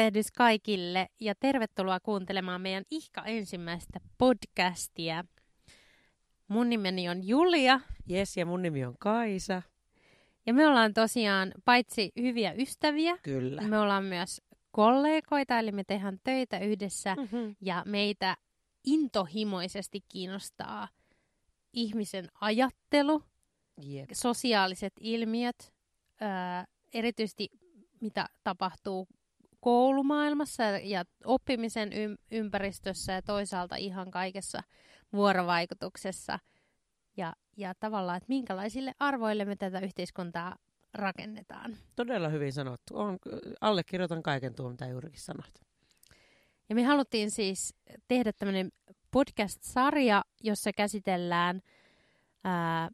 tervehdys kaikille ja tervetuloa kuuntelemaan meidän ihka ensimmäistä podcastia. Mun nimeni on Julia. Jes, ja mun nimi on Kaisa. Ja me ollaan tosiaan paitsi hyviä ystäviä, Kyllä. me ollaan myös kollegoita, eli me tehdään töitä yhdessä Mm-hmm. ja meitä intohimoisesti kiinnostaa ihmisen ajattelu, Jep. sosiaaliset ilmiöt, öö, erityisesti mitä tapahtuu koulumaailmassa ja oppimisen ym- ympäristössä ja toisaalta ihan kaikessa vuorovaikutuksessa. Ja, ja tavallaan, että minkälaisille arvoille me tätä yhteiskuntaa rakennetaan. Todella hyvin sanottu. On, allekirjoitan kaiken tuon, mitä juurikin sanoit. Ja me haluttiin siis tehdä tämmöinen podcast-sarja, jossa käsitellään ää,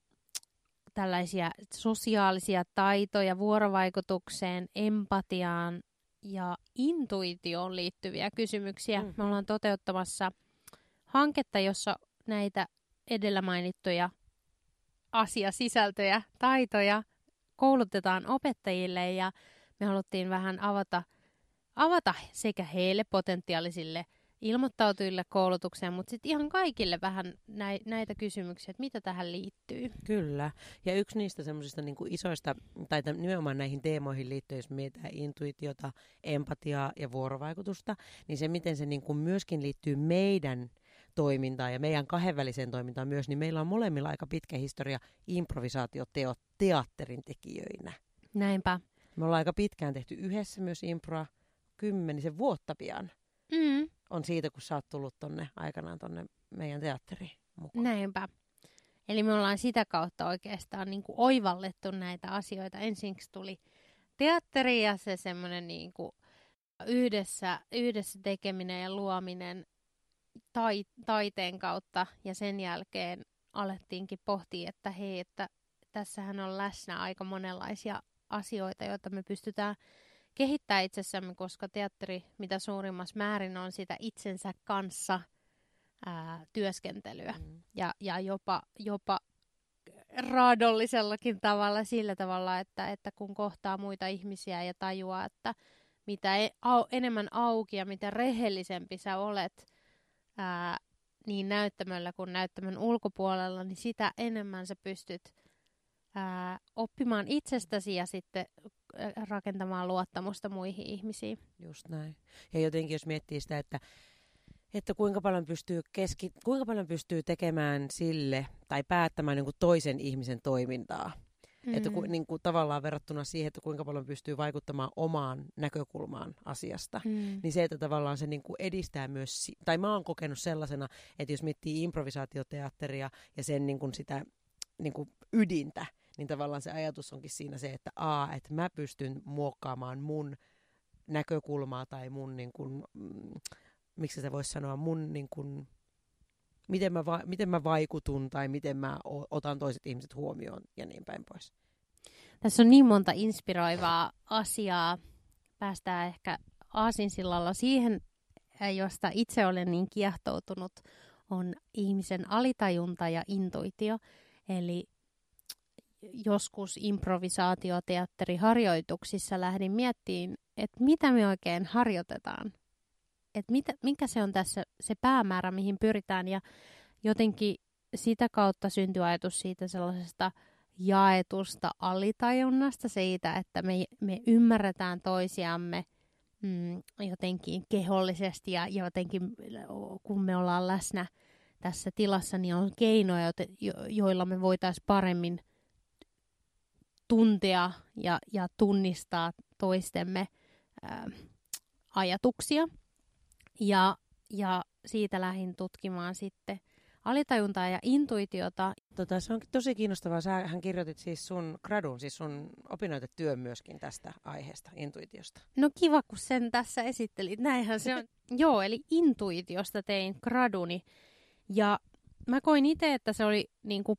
tällaisia sosiaalisia taitoja vuorovaikutukseen, empatiaan ja intuitioon liittyviä kysymyksiä. Mm. Me ollaan toteuttamassa hanketta, jossa näitä edellä mainittuja asiasisältöjä, taitoja koulutetaan opettajille ja me haluttiin vähän avata, avata sekä heille potentiaalisille ilmoittautujille koulutukseen, mutta sitten ihan kaikille vähän näi, näitä kysymyksiä, että mitä tähän liittyy. Kyllä. Ja yksi niistä semmoisista niin isoista, tai tämän, nimenomaan näihin teemoihin liittyen, jos mietitään intuitiota, empatiaa ja vuorovaikutusta, niin se, miten se niin kuin myöskin liittyy meidän toimintaan ja meidän kahdenväliseen toimintaan myös, niin meillä on molemmilla aika pitkä historia improvisaatioteatterin tekijöinä. Näinpä. Me ollaan aika pitkään tehty yhdessä myös improa, kymmenisen vuotta pian Mm, on siitä, kun sä oot tullut tonne aikanaan tonne meidän teatteriin mukaan. näinpä. Eli me ollaan sitä kautta oikeastaan niin kuin oivallettu näitä asioita. Ensiksi tuli teatteri ja se semmoinen niin kuin yhdessä, yhdessä tekeminen ja luominen tai, taiteen kautta. Ja sen jälkeen alettiinkin pohtia, että hei, että tässähän on läsnä aika monenlaisia asioita, joita me pystytään kehittämään itsessämme, koska teatteri mitä suurimmassa määrin on sitä itsensä kanssa ää, työskentelyä Mm. ja, ja jopa, jopa raadollisellakin tavalla sillä tavalla, että, että kun kohtaa muita ihmisiä ja tajuaa, että mitä e- au, enemmän auki ja mitä rehellisempi sä olet ää, niin näyttämöllä kuin näyttämön ulkopuolella, niin sitä enemmän sä pystyt ää, oppimaan itsestäsi ja sitten rakentamaan luottamusta muihin ihmisiin. Just näin. Ja jotenkin jos miettii sitä, että, että kuinka, paljon pystyy keski, kuinka paljon pystyy tekemään sille tai päättämään niin kuin toisen ihmisen toimintaa. Mm. Että ku, niin kuin tavallaan verrattuna siihen, että kuinka paljon pystyy vaikuttamaan omaan näkökulmaan asiasta. mm. Niin se, että tavallaan se niin kuin edistää myös, tai mä oon kokenut sellaisena, että jos miettii improvisaatioteatteria ja sen niin kuin sitä niin kuin ydintä, niin tavallaan se ajatus onkin siinä se, että a, että mä pystyn muokkaamaan mun näkökulmaa tai mun, niin kuin, mm, miksi se voisi sanoa, mun niin kuin, miten, mä va- miten mä vaikutun tai miten mä otan toiset ihmiset huomioon ja niin päin pois. Tässä on niin monta inspiroivaa asiaa. Päästään ehkä aasinsillalla siihen, äh, josta itse olen niin kiehtoutunut, on ihmisen alitajunta ja intuitio. Eli joskus improvisaatioteatteriharjoituksissa lähdin miettimään, että mitä me oikein harjoitetaan. Että mitä, mikä se on tässä se päämäärä, mihin pyritään. Ja jotenkin sitä kautta syntyi ajatus siitä sellaisesta jaetusta alitajunnasta, siitä, että me, me ymmärretään toisiamme mm, jotenkin kehollisesti ja jotenkin kun me ollaan läsnä tässä tilassa, niin on keinoja, joilla me voitaisiin paremmin tuntea ja, ja tunnistaa toistemme ää, ajatuksia. Ja, ja siitä lähdin tutkimaan sitten alitajuntaa ja intuitiota. Tota, se on tosi kiinnostavaa. Sähän kirjoitit siis sun gradun, siis sun opinnäytetyön myöskin tästä aiheesta, intuitiosta. No kiva, kun sen tässä esittelit. Näinhän se on. Joo, eli intuitiosta tein graduni. Ja mä koin itse, että se oli niin kuin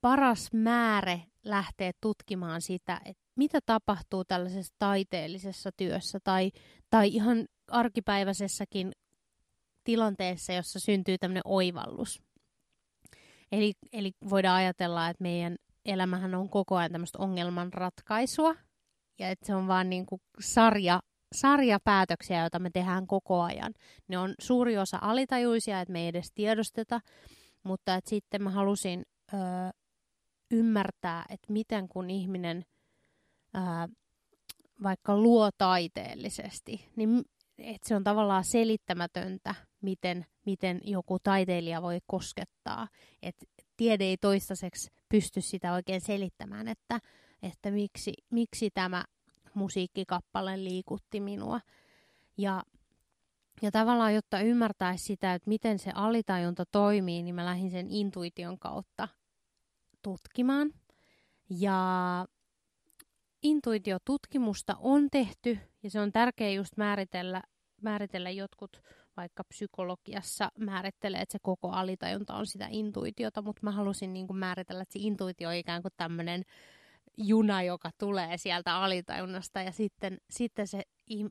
paras määre lähteä tutkimaan sitä, että mitä tapahtuu tällaisessa taiteellisessa työssä tai, tai ihan arkipäiväisessäkin tilanteessa, jossa syntyy tämmöinen oivallus. Eli, eli voidaan ajatella, että meidän elämähän on koko ajan tämmöistä ongelmanratkaisua ja että se on vaan niin kuin sarja sarjapäätöksiä, joita me tehdään koko ajan. Ne on suuri osa alitajuisia, että me ei edes tiedosteta, mutta että sitten mä halusin ö, ymmärtää, että miten kun ihminen ö, vaikka luo taiteellisesti, niin että se on tavallaan selittämätöntä, miten, miten joku taiteilija voi koskettaa. Et tiede ei toistaiseksi pysty sitä oikein selittämään, että, että miksi, miksi tämä musiikkikappale liikutti minua. Ja, ja tavallaan, jotta ymmärtäisi sitä, että miten se alitajunta toimii, niin mä lähdin sen intuition kautta tutkimaan. Ja intuitiotutkimusta on tehty, ja se on tärkeää just määritellä, määritellä jotkut vaikka psykologiassa määrittelee, että se koko alitajunta on sitä intuitiota, mutta mä halusin niin kuin määritellä, että se intuitio on ikään kuin tämmöinen juna, joka tulee sieltä alitajunnasta ja sitten, sitten se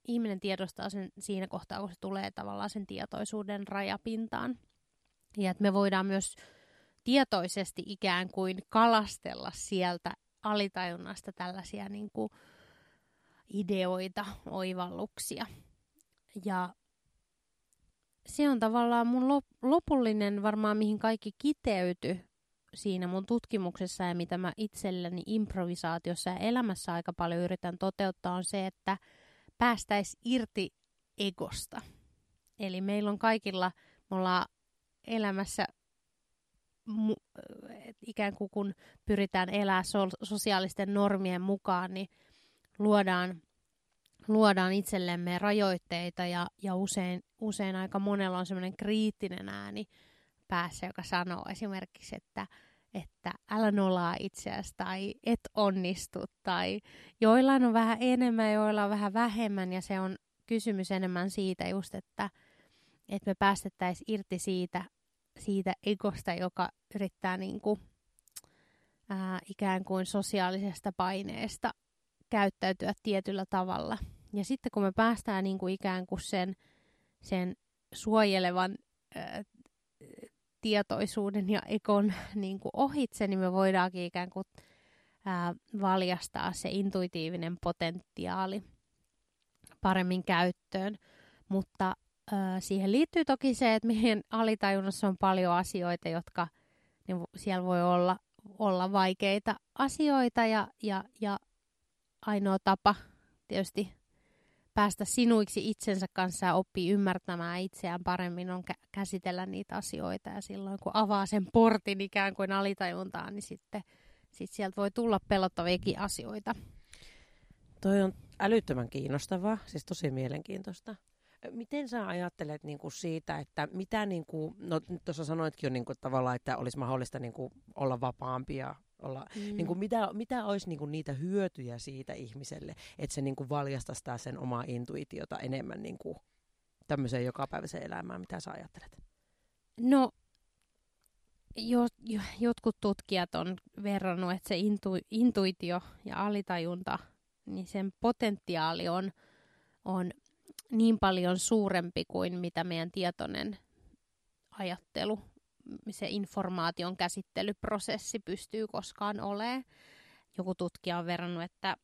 ihminen tiedostaa sen siinä kohtaa, kun se tulee tavallaan sen tietoisuuden rajapintaan. Ja että me voidaan myös tietoisesti ikään kuin kalastella sieltä alitajunnasta tällaisia niin kuin ideoita, oivalluksia. Ja se on tavallaan mun lopullinen varmaan, mihin kaikki kiteyty siinä mun tutkimuksessa ja mitä mä itselleni improvisaatiossa ja elämässä aika paljon yritän toteuttaa on se, että päästäis irti egosta. Eli meillä on kaikilla, me ollaan elämässä mu- ikään kuin kun pyritään elää so- sosiaalisten normien mukaan, niin luodaan, luodaan itsellemme rajoitteita ja, ja usein, usein aika monella on semmoinen kriittinen ääni päässä, joka sanoo esimerkiksi, että, että älä nolaa itseäsi tai et onnistu tai joillain on vähän enemmän, joilla on vähän vähemmän ja se on kysymys enemmän siitä just, että, että me päästettäisiin irti siitä siitä egosta, joka yrittää niin kuin, ää, ikään kuin sosiaalisesta paineesta käyttäytyä tietyllä tavalla. Ja sitten kun me päästään niin kuin ikään kuin sen, sen suojelevan ää, tietoisuuden ja ekon niin kuin ohitse, niin me voidaankin ikään kuin ää, valjastaa se intuitiivinen potentiaali paremmin käyttöön. Mutta siihen liittyy toki se, että meidän alitajunnassa on paljon asioita, jotka niin siellä voi olla, olla vaikeita asioita ja, ja, ja ainoa tapa tietysti päästä sinuiksi itsensä kanssa ja oppii ymmärtämään itseään paremmin on kä- käsitellä niitä asioita. Ja silloin kun avaa sen portin ikään kuin alitajuntaan, niin sitten sit sieltä voi tulla pelottaviakin asioita. Toi on älyttömän kiinnostavaa, siis tosi mielenkiintoista. Miten sä ajattelet niin kuin siitä, että mitä, niin kuin, no tuossa sanoitkin jo niin kuin, tavallaan, että olisi mahdollista niin kuin, olla vapaampi ja olla, mm. niin kuin, mitä, mitä olisi niin kuin, niitä hyötyjä siitä ihmiselle, että se niin kuin, valjastaisi sen omaa intuitiota enemmän niin kuin, tämmöiseen jokapäiväiseen elämään, mitä sä ajattelet? No, jo, jo, jotkut tutkijat on verrannut, että se intu, intuitio ja alitajunta, niin sen potentiaali on, on niin paljon suurempi kuin mitä meidän tietoinen ajattelu, se informaation käsittelyprosessi pystyy koskaan olemaan. Joku tutkija on verrannut, että,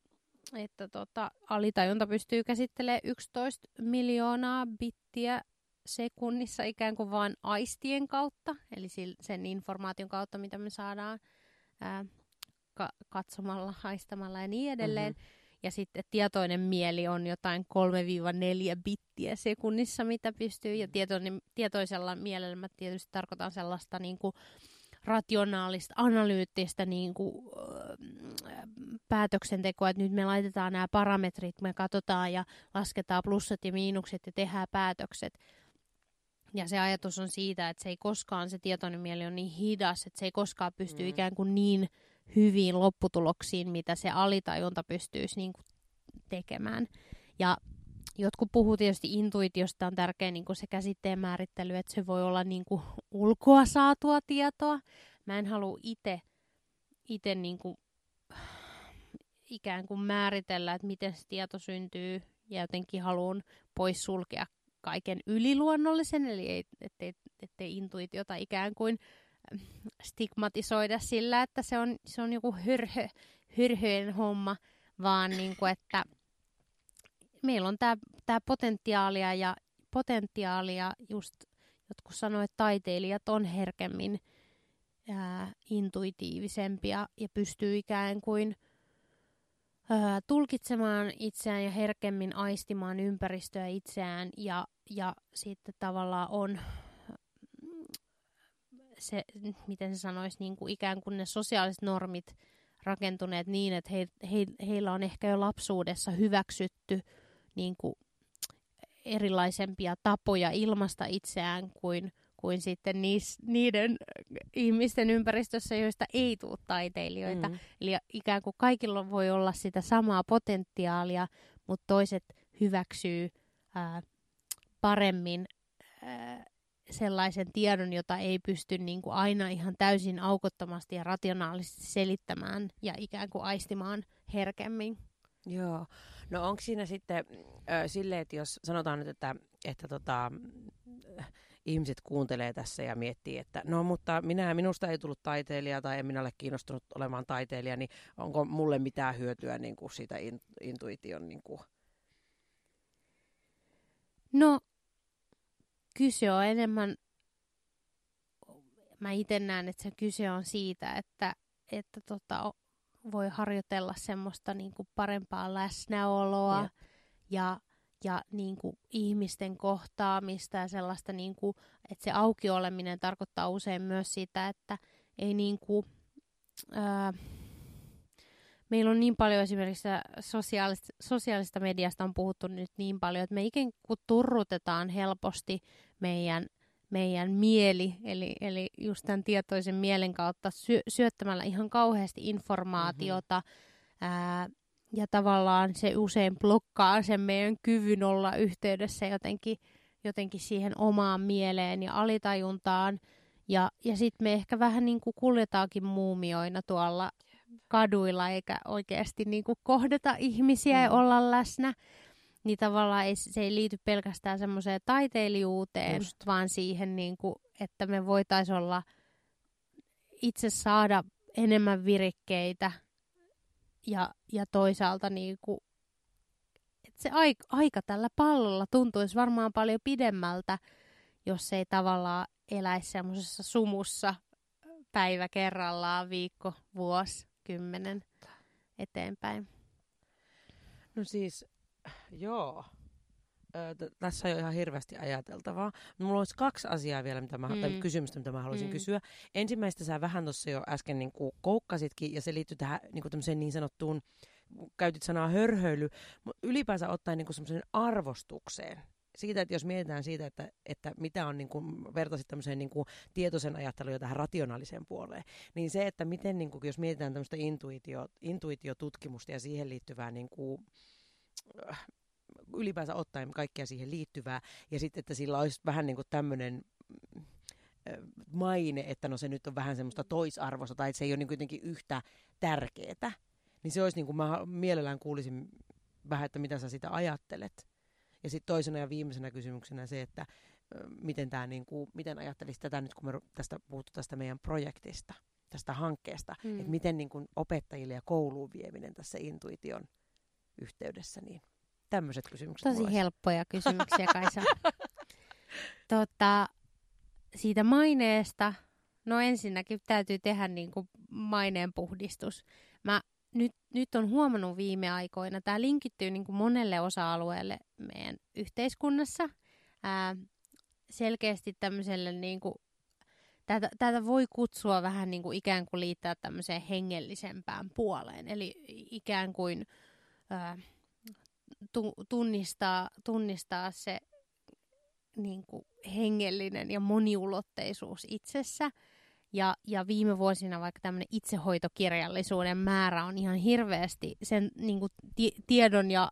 että tota, alitajunta pystyy käsittelemään 11 miljoonaa bittiä sekunnissa ikään kuin vain aistien kautta, eli sen informaation kautta, mitä me saadaan ää, ka- katsomalla, haistamalla ja niin edelleen. Mm-hmm. Ja sitten tietoinen mieli on jotain 3-4 bittiä sekunnissa, mitä pystyy. Ja tietoinen, tietoisella mielellä mä tietysti tarkoitan sellaista niin kuin rationaalista, analyyttistä niin kuin, äh, päätöksentekoa, että nyt me laitetaan nämä parametrit, me katsotaan ja lasketaan plussat ja miinukset ja tehdään päätökset. Ja se ajatus on siitä, että se ei koskaan, se tietoinen mieli on niin hidas, että se ei koskaan pysty mm. ikään kuin niin hyviin lopputuloksiin, mitä se alitajunta pystyisi niin kuin tekemään. Ja jotkut puhuu tietysti intuitiosta, on tärkeä niin kuin se käsitteen määrittely, että se voi olla niin kuin ulkoa saatua tietoa. Mä en halua itse ite niin ikään kuin määritellä, että miten se tieto syntyy, ja jotenkin haluan poissulkea kaiken yliluonnollisen, eli ei, ettei, ettei intuitiota ikään kuin stigmatisoida sillä, että se on, se on joku hyrhö, hyrhöjen homma, vaan niin kuin, että meillä on tämä potentiaalia ja potentiaalia just jotkut sanoivat, että taiteilijat on herkemmin ää, intuitiivisempia ja pystyy ikään kuin ää, tulkitsemaan itseään ja herkemmin aistimaan ympäristöä itseään ja, ja sitten tavallaan on se, miten se sanoisi, niin kuin ikään kuin ne sosiaaliset normit rakentuneet niin, että he, he, heillä on ehkä jo lapsuudessa hyväksytty niin kuin erilaisempia tapoja ilmasta itseään kuin, kuin sitten niis, niiden ihmisten ympäristössä, joista ei tule taiteilijoita. Mm. Eli ikään kuin kaikilla voi olla sitä samaa potentiaalia, mutta toiset hyväksyy ää, paremmin ää, sellaisen tiedon, jota ei pysty niin kuin aina ihan täysin aukottomasti ja rationaalisesti selittämään ja ikään kuin aistimaan herkemmin. Joo. No onko siinä sitten äh, silleen, että jos sanotaan nyt, että, että tota, äh, ihmiset kuuntelee tässä ja miettii, että no mutta minä, minusta ei tullut taiteilija tai en minä ole kiinnostunut olemaan taiteilija, niin onko mulle mitään hyötyä niin kuin siitä in, intuition? Niin kuin? No kyse on enemmän, mä itse näen, että se kyse on siitä, että, että tota, voi harjoitella semmoista niin kuin parempaa läsnäoloa ja, ja, ja niin kuin ihmisten kohtaamista ja sellaista, niin kuin, että se auki oleminen tarkoittaa usein myös sitä, että ei niin kuin, ää, meillä on niin paljon esimerkiksi sosiaalista, sosiaalista mediasta on puhuttu nyt niin paljon, että me ikään kuin turrutetaan helposti meidän meidän mieli, eli, eli just tämän tietoisen mielen kautta syö, syöttämällä ihan kauheasti informaatiota, mm-hmm. ää, ja tavallaan se usein blokkaa sen meidän kyvyn olla yhteydessä jotenkin, jotenkin siihen omaan mieleen ja alitajuntaan, ja, ja sitten me ehkä vähän niin kuin kuljetaankin muumioina tuolla kaduilla, eikä oikeasti niin kuin kohdata ihmisiä mm. ja olla läsnä niin tavallaan ei, se ei liity pelkästään semmoiseen taiteilijuuteen, Just. vaan siihen, niin kuin, että me voitaisiin olla itse saada enemmän virikkeitä ja, ja toisaalta niin kuin, että se aika, aika tällä pallolla tuntuisi varmaan paljon pidemmältä, jos ei tavallaan eläisi semmoisessa sumussa päivä kerrallaan, viikko, vuosi, kymmenen eteenpäin. No siis Joo. T- tässä on jo ihan hirveästi ajateltavaa. Mulla olisi kaksi asiaa vielä, mitä mä, mm. tai kysymystä, mitä mä haluaisin mm. kysyä. Ensimmäistä sä vähän tuossa jo äsken niin kuin koukkasitkin, ja se liittyy tähän niin, kuin niin sanottuun, käytit sanaa hörhöily, mutta ylipäänsä ottaen niin semmoisen arvostukseen siitä, että jos mietitään siitä, että, että mitä on niin kuin, vertaisit tämmöiseen niin kuin, tietoisen ajattelun ja tähän rationaaliseen puoleen, niin se, että miten, niin kuin, jos mietitään tämmöistä intuitio, intuitiotutkimusta ja siihen liittyvää niin kuin, ylipäänsä ottaen kaikkea siihen liittyvää. Ja sitten, että sillä olisi vähän niin kuin tämmöinen äh, maine, että no se nyt on vähän semmoista toisarvoista tai että se ei ole niin kuitenkin yhtä tärkeää. Niin se olisi niin kuin mä mielellään kuulisin vähän, että mitä sä sitä ajattelet. Ja sitten toisena ja viimeisenä kysymyksenä se, että miten, tää niin kuin, miten ajattelisit tätä nyt, kun me tästä puhuttu tästä meidän projektista, tästä hankkeesta, mm. että miten niin kuin opettajille ja kouluun vieminen tässä intuition yhteydessä, niin tämmöiset kysymykset. Tosi helppoja kysymyksiä, Kaisa. tota, siitä maineesta, no ensinnäkin täytyy tehdä niin kuin maineen puhdistus. Mä nyt, nyt on huomannut viime aikoina, tämä linkittyy niin kuin monelle osa-alueelle meidän yhteiskunnassa. Ää, selkeästi tämmöiselle niin kuin, tätä, tätä voi kutsua vähän niin kuin ikään kuin liittää tämmöiseen hengellisempään puoleen. Eli ikään kuin ää, tu, tunnistaa, tunnistaa se niin kuin hengellinen ja moniulotteisuus itsessä. Ja, ja viime vuosina vaikka tämmöinen itsehoitokirjallisuuden määrä on ihan hirveästi, sen niin kuin tiedon ja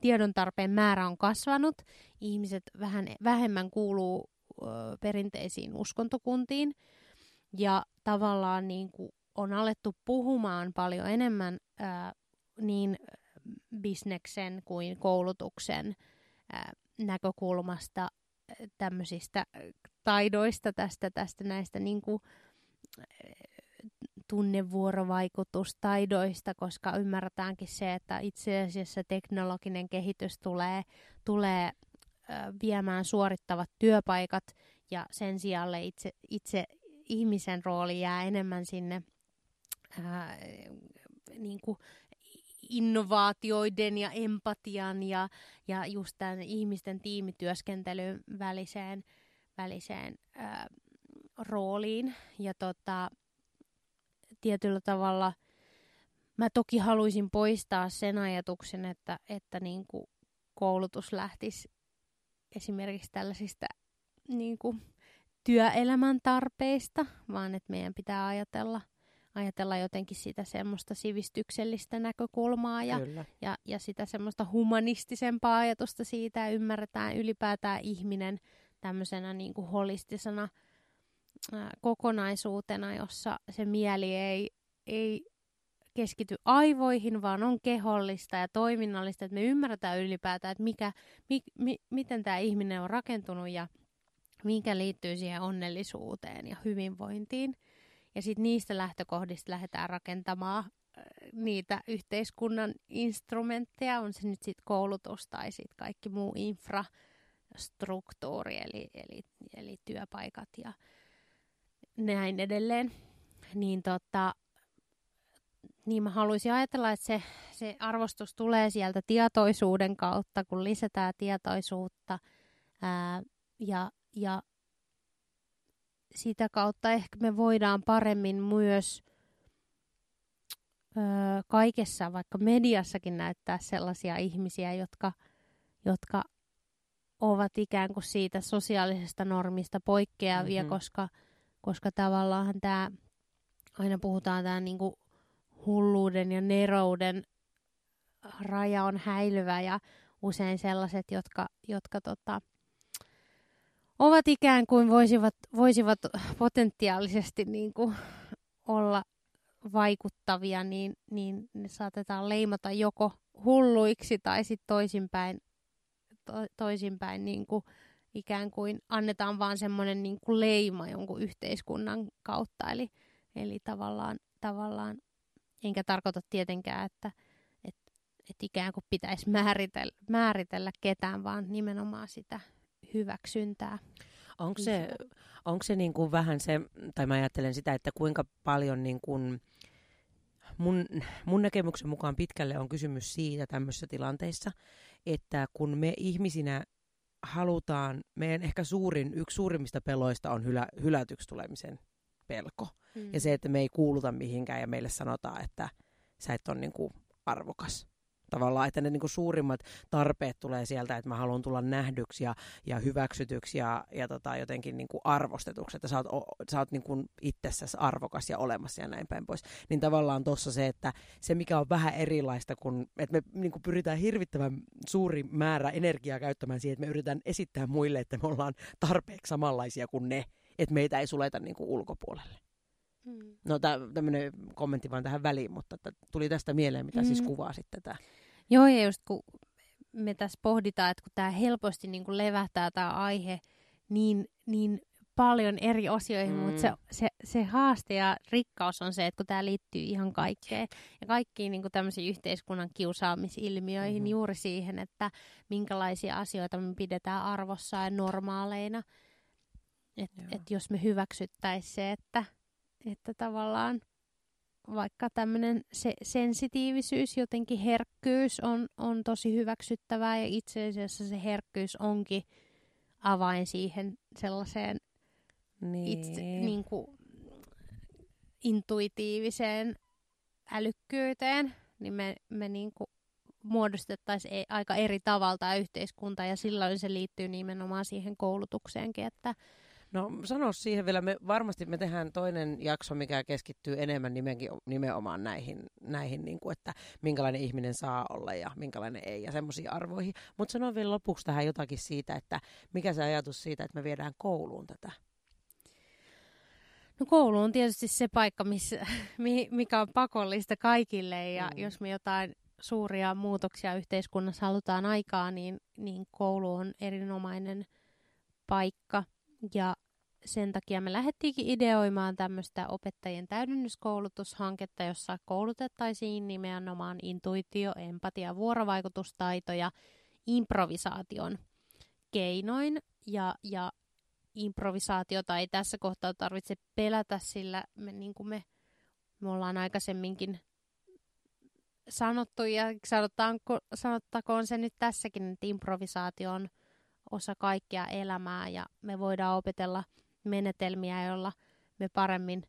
tiedon tarpeen määrä on kasvanut. Ihmiset vähän, vähemmän kuuluu ö, perinteisiin uskontokuntiin. Ja tavallaan niin kuin on alettu puhumaan paljon enemmän ö, niin bisneksen kuin koulutuksen ää, näkökulmasta tämmöisistä taidoista tästä, tästä näistä niin kuin, tunnevuorovaikutustaidoista, koska ymmärretäänkin se, että itse asiassa teknologinen kehitys tulee, tulee viemään suorittavat työpaikat ja sen sijaan itse, itse ihmisen rooli jää enemmän sinne ää, niin kuin innovaatioiden ja empatian ja, ja just tämän ihmisten tiimityöskentelyn väliseen, väliseen ää, rooliin. Ja tota, tietyllä tavalla mä toki haluaisin poistaa sen ajatuksen, että, että niin kuin koulutus lähtisi esimerkiksi tällaisista niin kuin työelämän tarpeista, vaan että meidän pitää ajatella, ajatella jotenkin sitä semmoista sivistyksellistä näkökulmaa ja, ja, ja sitä semmoista humanistisempaa ajatusta siitä ymmärretään ylipäätään ihminen tämmöisenä niin kuin holistisena ää, kokonaisuutena, jossa se mieli ei, ei keskity aivoihin, vaan on kehollista ja toiminnallista, että me ymmärretään ylipäätään, että mikä, mi, mi, miten tämä ihminen on rakentunut ja mikä liittyy siihen onnellisuuteen ja hyvinvointiin. Ja sitten niistä lähtökohdista lähdetään rakentamaan niitä yhteiskunnan instrumentteja, on se nyt sitten koulutus tai sitten kaikki muu infrastruktuuri, eli, eli, eli työpaikat ja näin edelleen. Niin tota, niin mä haluaisin ajatella, että se, se arvostus tulee sieltä tietoisuuden kautta, kun lisätään tietoisuutta ää, ja, ja sitä kautta ehkä me voidaan paremmin myös ö, kaikessa, vaikka mediassakin näyttää sellaisia ihmisiä, jotka, jotka ovat ikään kuin siitä sosiaalisesta normista poikkeavia, mm-hmm. koska, koska tavallaan tämä, aina puhutaan tämä niinku hulluuden ja nerouden raja on häilyvä ja usein sellaiset, jotka, jotka tota, ovat ikään kuin voisivat, voisivat potentiaalisesti niin kuin olla vaikuttavia, niin, niin ne saatetaan leimata joko hulluiksi tai sitten toisinpäin, to, toisinpäin niin kuin ikään kuin annetaan vaan semmoinen niin kuin leima jonkun yhteiskunnan kautta. Eli, eli tavallaan, tavallaan Enkä tarkoita tietenkään, että et, et ikään kuin pitäisi määritellä, määritellä ketään, vaan nimenomaan sitä hyväksyntää. Onko se, onko se niin kuin vähän se, tai mä ajattelen sitä, että kuinka paljon niin kuin, mun, mun näkemyksen mukaan pitkälle on kysymys siitä tämmöisissä tilanteissa, että kun me ihmisinä halutaan, meidän ehkä suurin, yksi suurimmista peloista on hylä, hylätyksi tulemisen pelko. Mm. Ja se, että me ei kuuluta mihinkään ja meille sanotaan, että sä et ole niin kuin arvokas. Tavallaan, että ne niin kuin suurimmat tarpeet tulee sieltä, että mä haluan tulla nähdyksi ja, ja hyväksytyksi ja, ja tota, jotenkin niin kuin arvostetuksi, että sä oot, sä oot niin kuin itsessäsi arvokas ja olemassa ja näin päin pois. Niin tavallaan tuossa se, että se mikä on vähän erilaista, kun että me niin kuin pyritään hirvittävän suuri määrä energiaa käyttämään siihen, että me yritetään esittää muille, että me ollaan tarpeeksi samanlaisia kuin ne, että meitä ei suleta niin kuin ulkopuolelle. Mm. No tämmöinen kommentti vaan tähän väliin, mutta tuli tästä mieleen, mitä siis mm. siis kuvaa sitten tätä. Joo, ja just kun me tässä pohditaan, että kun tämä helposti niin kuin levähtää tämä aihe niin, niin paljon eri osioihin, mm. mutta se, se, se haaste ja rikkaus on se, että kun tämä liittyy ihan kaikkeen ja kaikkiin niin tämmöisiin yhteiskunnan kiusaamisilmiöihin mm. juuri siihen, että minkälaisia asioita me pidetään arvossa ja normaaleina. Että et jos me hyväksyttäisiin se, että että tavallaan vaikka tämmöinen se, sensitiivisyys, jotenkin herkkyys on, on tosi hyväksyttävää ja itse asiassa se herkkyys onkin avain siihen sellaiseen niin. itse, niin kuin, intuitiiviseen älykkyyteen, niin me, me niin kuin muodostettaisiin e, aika eri tavalla tämä yhteiskunta ja silloin se liittyy nimenomaan siihen koulutukseenkin, että No sano siihen vielä, me varmasti me tehdään toinen jakso, mikä keskittyy enemmän nimenkin, nimenomaan näihin, näihin niin kuin, että minkälainen ihminen saa olla ja minkälainen ei ja semmoisiin arvoihin. Mutta sano vielä lopuksi tähän jotakin siitä, että mikä se ajatus siitä, että me viedään kouluun tätä? No koulu on tietysti se paikka, missä, mikä on pakollista kaikille ja mm. jos me jotain suuria muutoksia yhteiskunnassa halutaan aikaa, niin, niin koulu on erinomainen paikka. Ja sen takia me lähdettiinkin ideoimaan tämmöistä opettajien täydennyskoulutushanketta, jossa koulutettaisiin nimenomaan intuitio, empatia, vuorovaikutustaitoja improvisaation keinoin. Ja, ja improvisaatiota ei tässä kohtaa tarvitse pelätä, sillä me, niin kuin me, me ollaan aikaisemminkin sanottu ja sanottakoon se nyt tässäkin, että improvisaatio on osa kaikkea elämää ja me voidaan opetella menetelmiä, joilla me paremmin,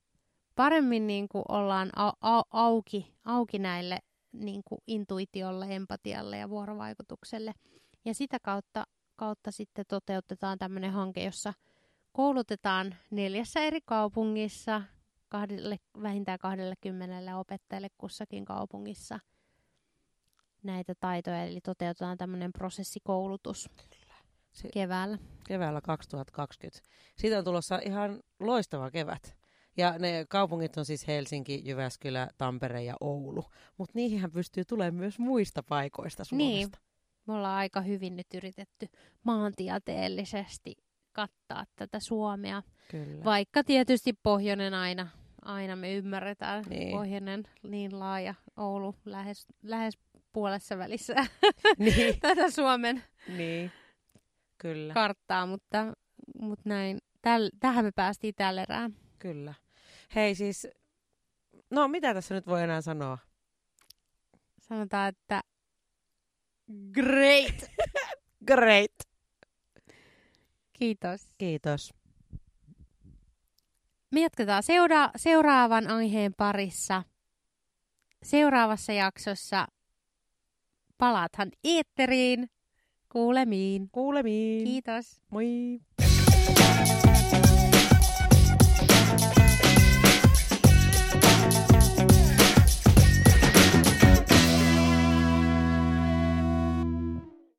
paremmin niin kuin ollaan au, au, auki, auki näille niin kuin intuitiolle, empatialle ja vuorovaikutukselle. Ja sitä kautta, kautta sitten toteutetaan tämmöinen hanke, jossa koulutetaan neljässä eri kaupungissa kahdelle, vähintään 20 opettajalle kussakin kaupungissa näitä taitoja. Eli toteutetaan tämmöinen prosessikoulutus Se, keväällä. Keväällä 2020. Siitä on tulossa ihan loistava kevät. Ja ne kaupungit on siis Helsinki, Jyväskylä, Tampere ja Oulu. Mutta niihin pystyy tulemaan myös muista paikoista Suomesta. Niin. Me ollaan aika hyvin nyt yritetty maantieteellisesti kattaa tätä Suomea. Kyllä. Vaikka tietysti pohjoinen aina, aina me ymmärretään. Niin. Pohjoinen niin laaja, Oulu lähes, lähes puolessa välissä niin. tätä Suomen niin. Kyllä. karttaa, mutta, mutta näin. Täl, tähän me päästiin tällä erää. Kyllä. Hei siis, no mitä tässä nyt voi enää sanoa? Sanotaan, että great! great! Kiitos. Kiitos. Me jatketaan seura- seuraavan aiheen parissa. Seuraavassa jaksossa palaathan eetteriin. Kuulemiin. Kuulemiin. Kiitos. Moi.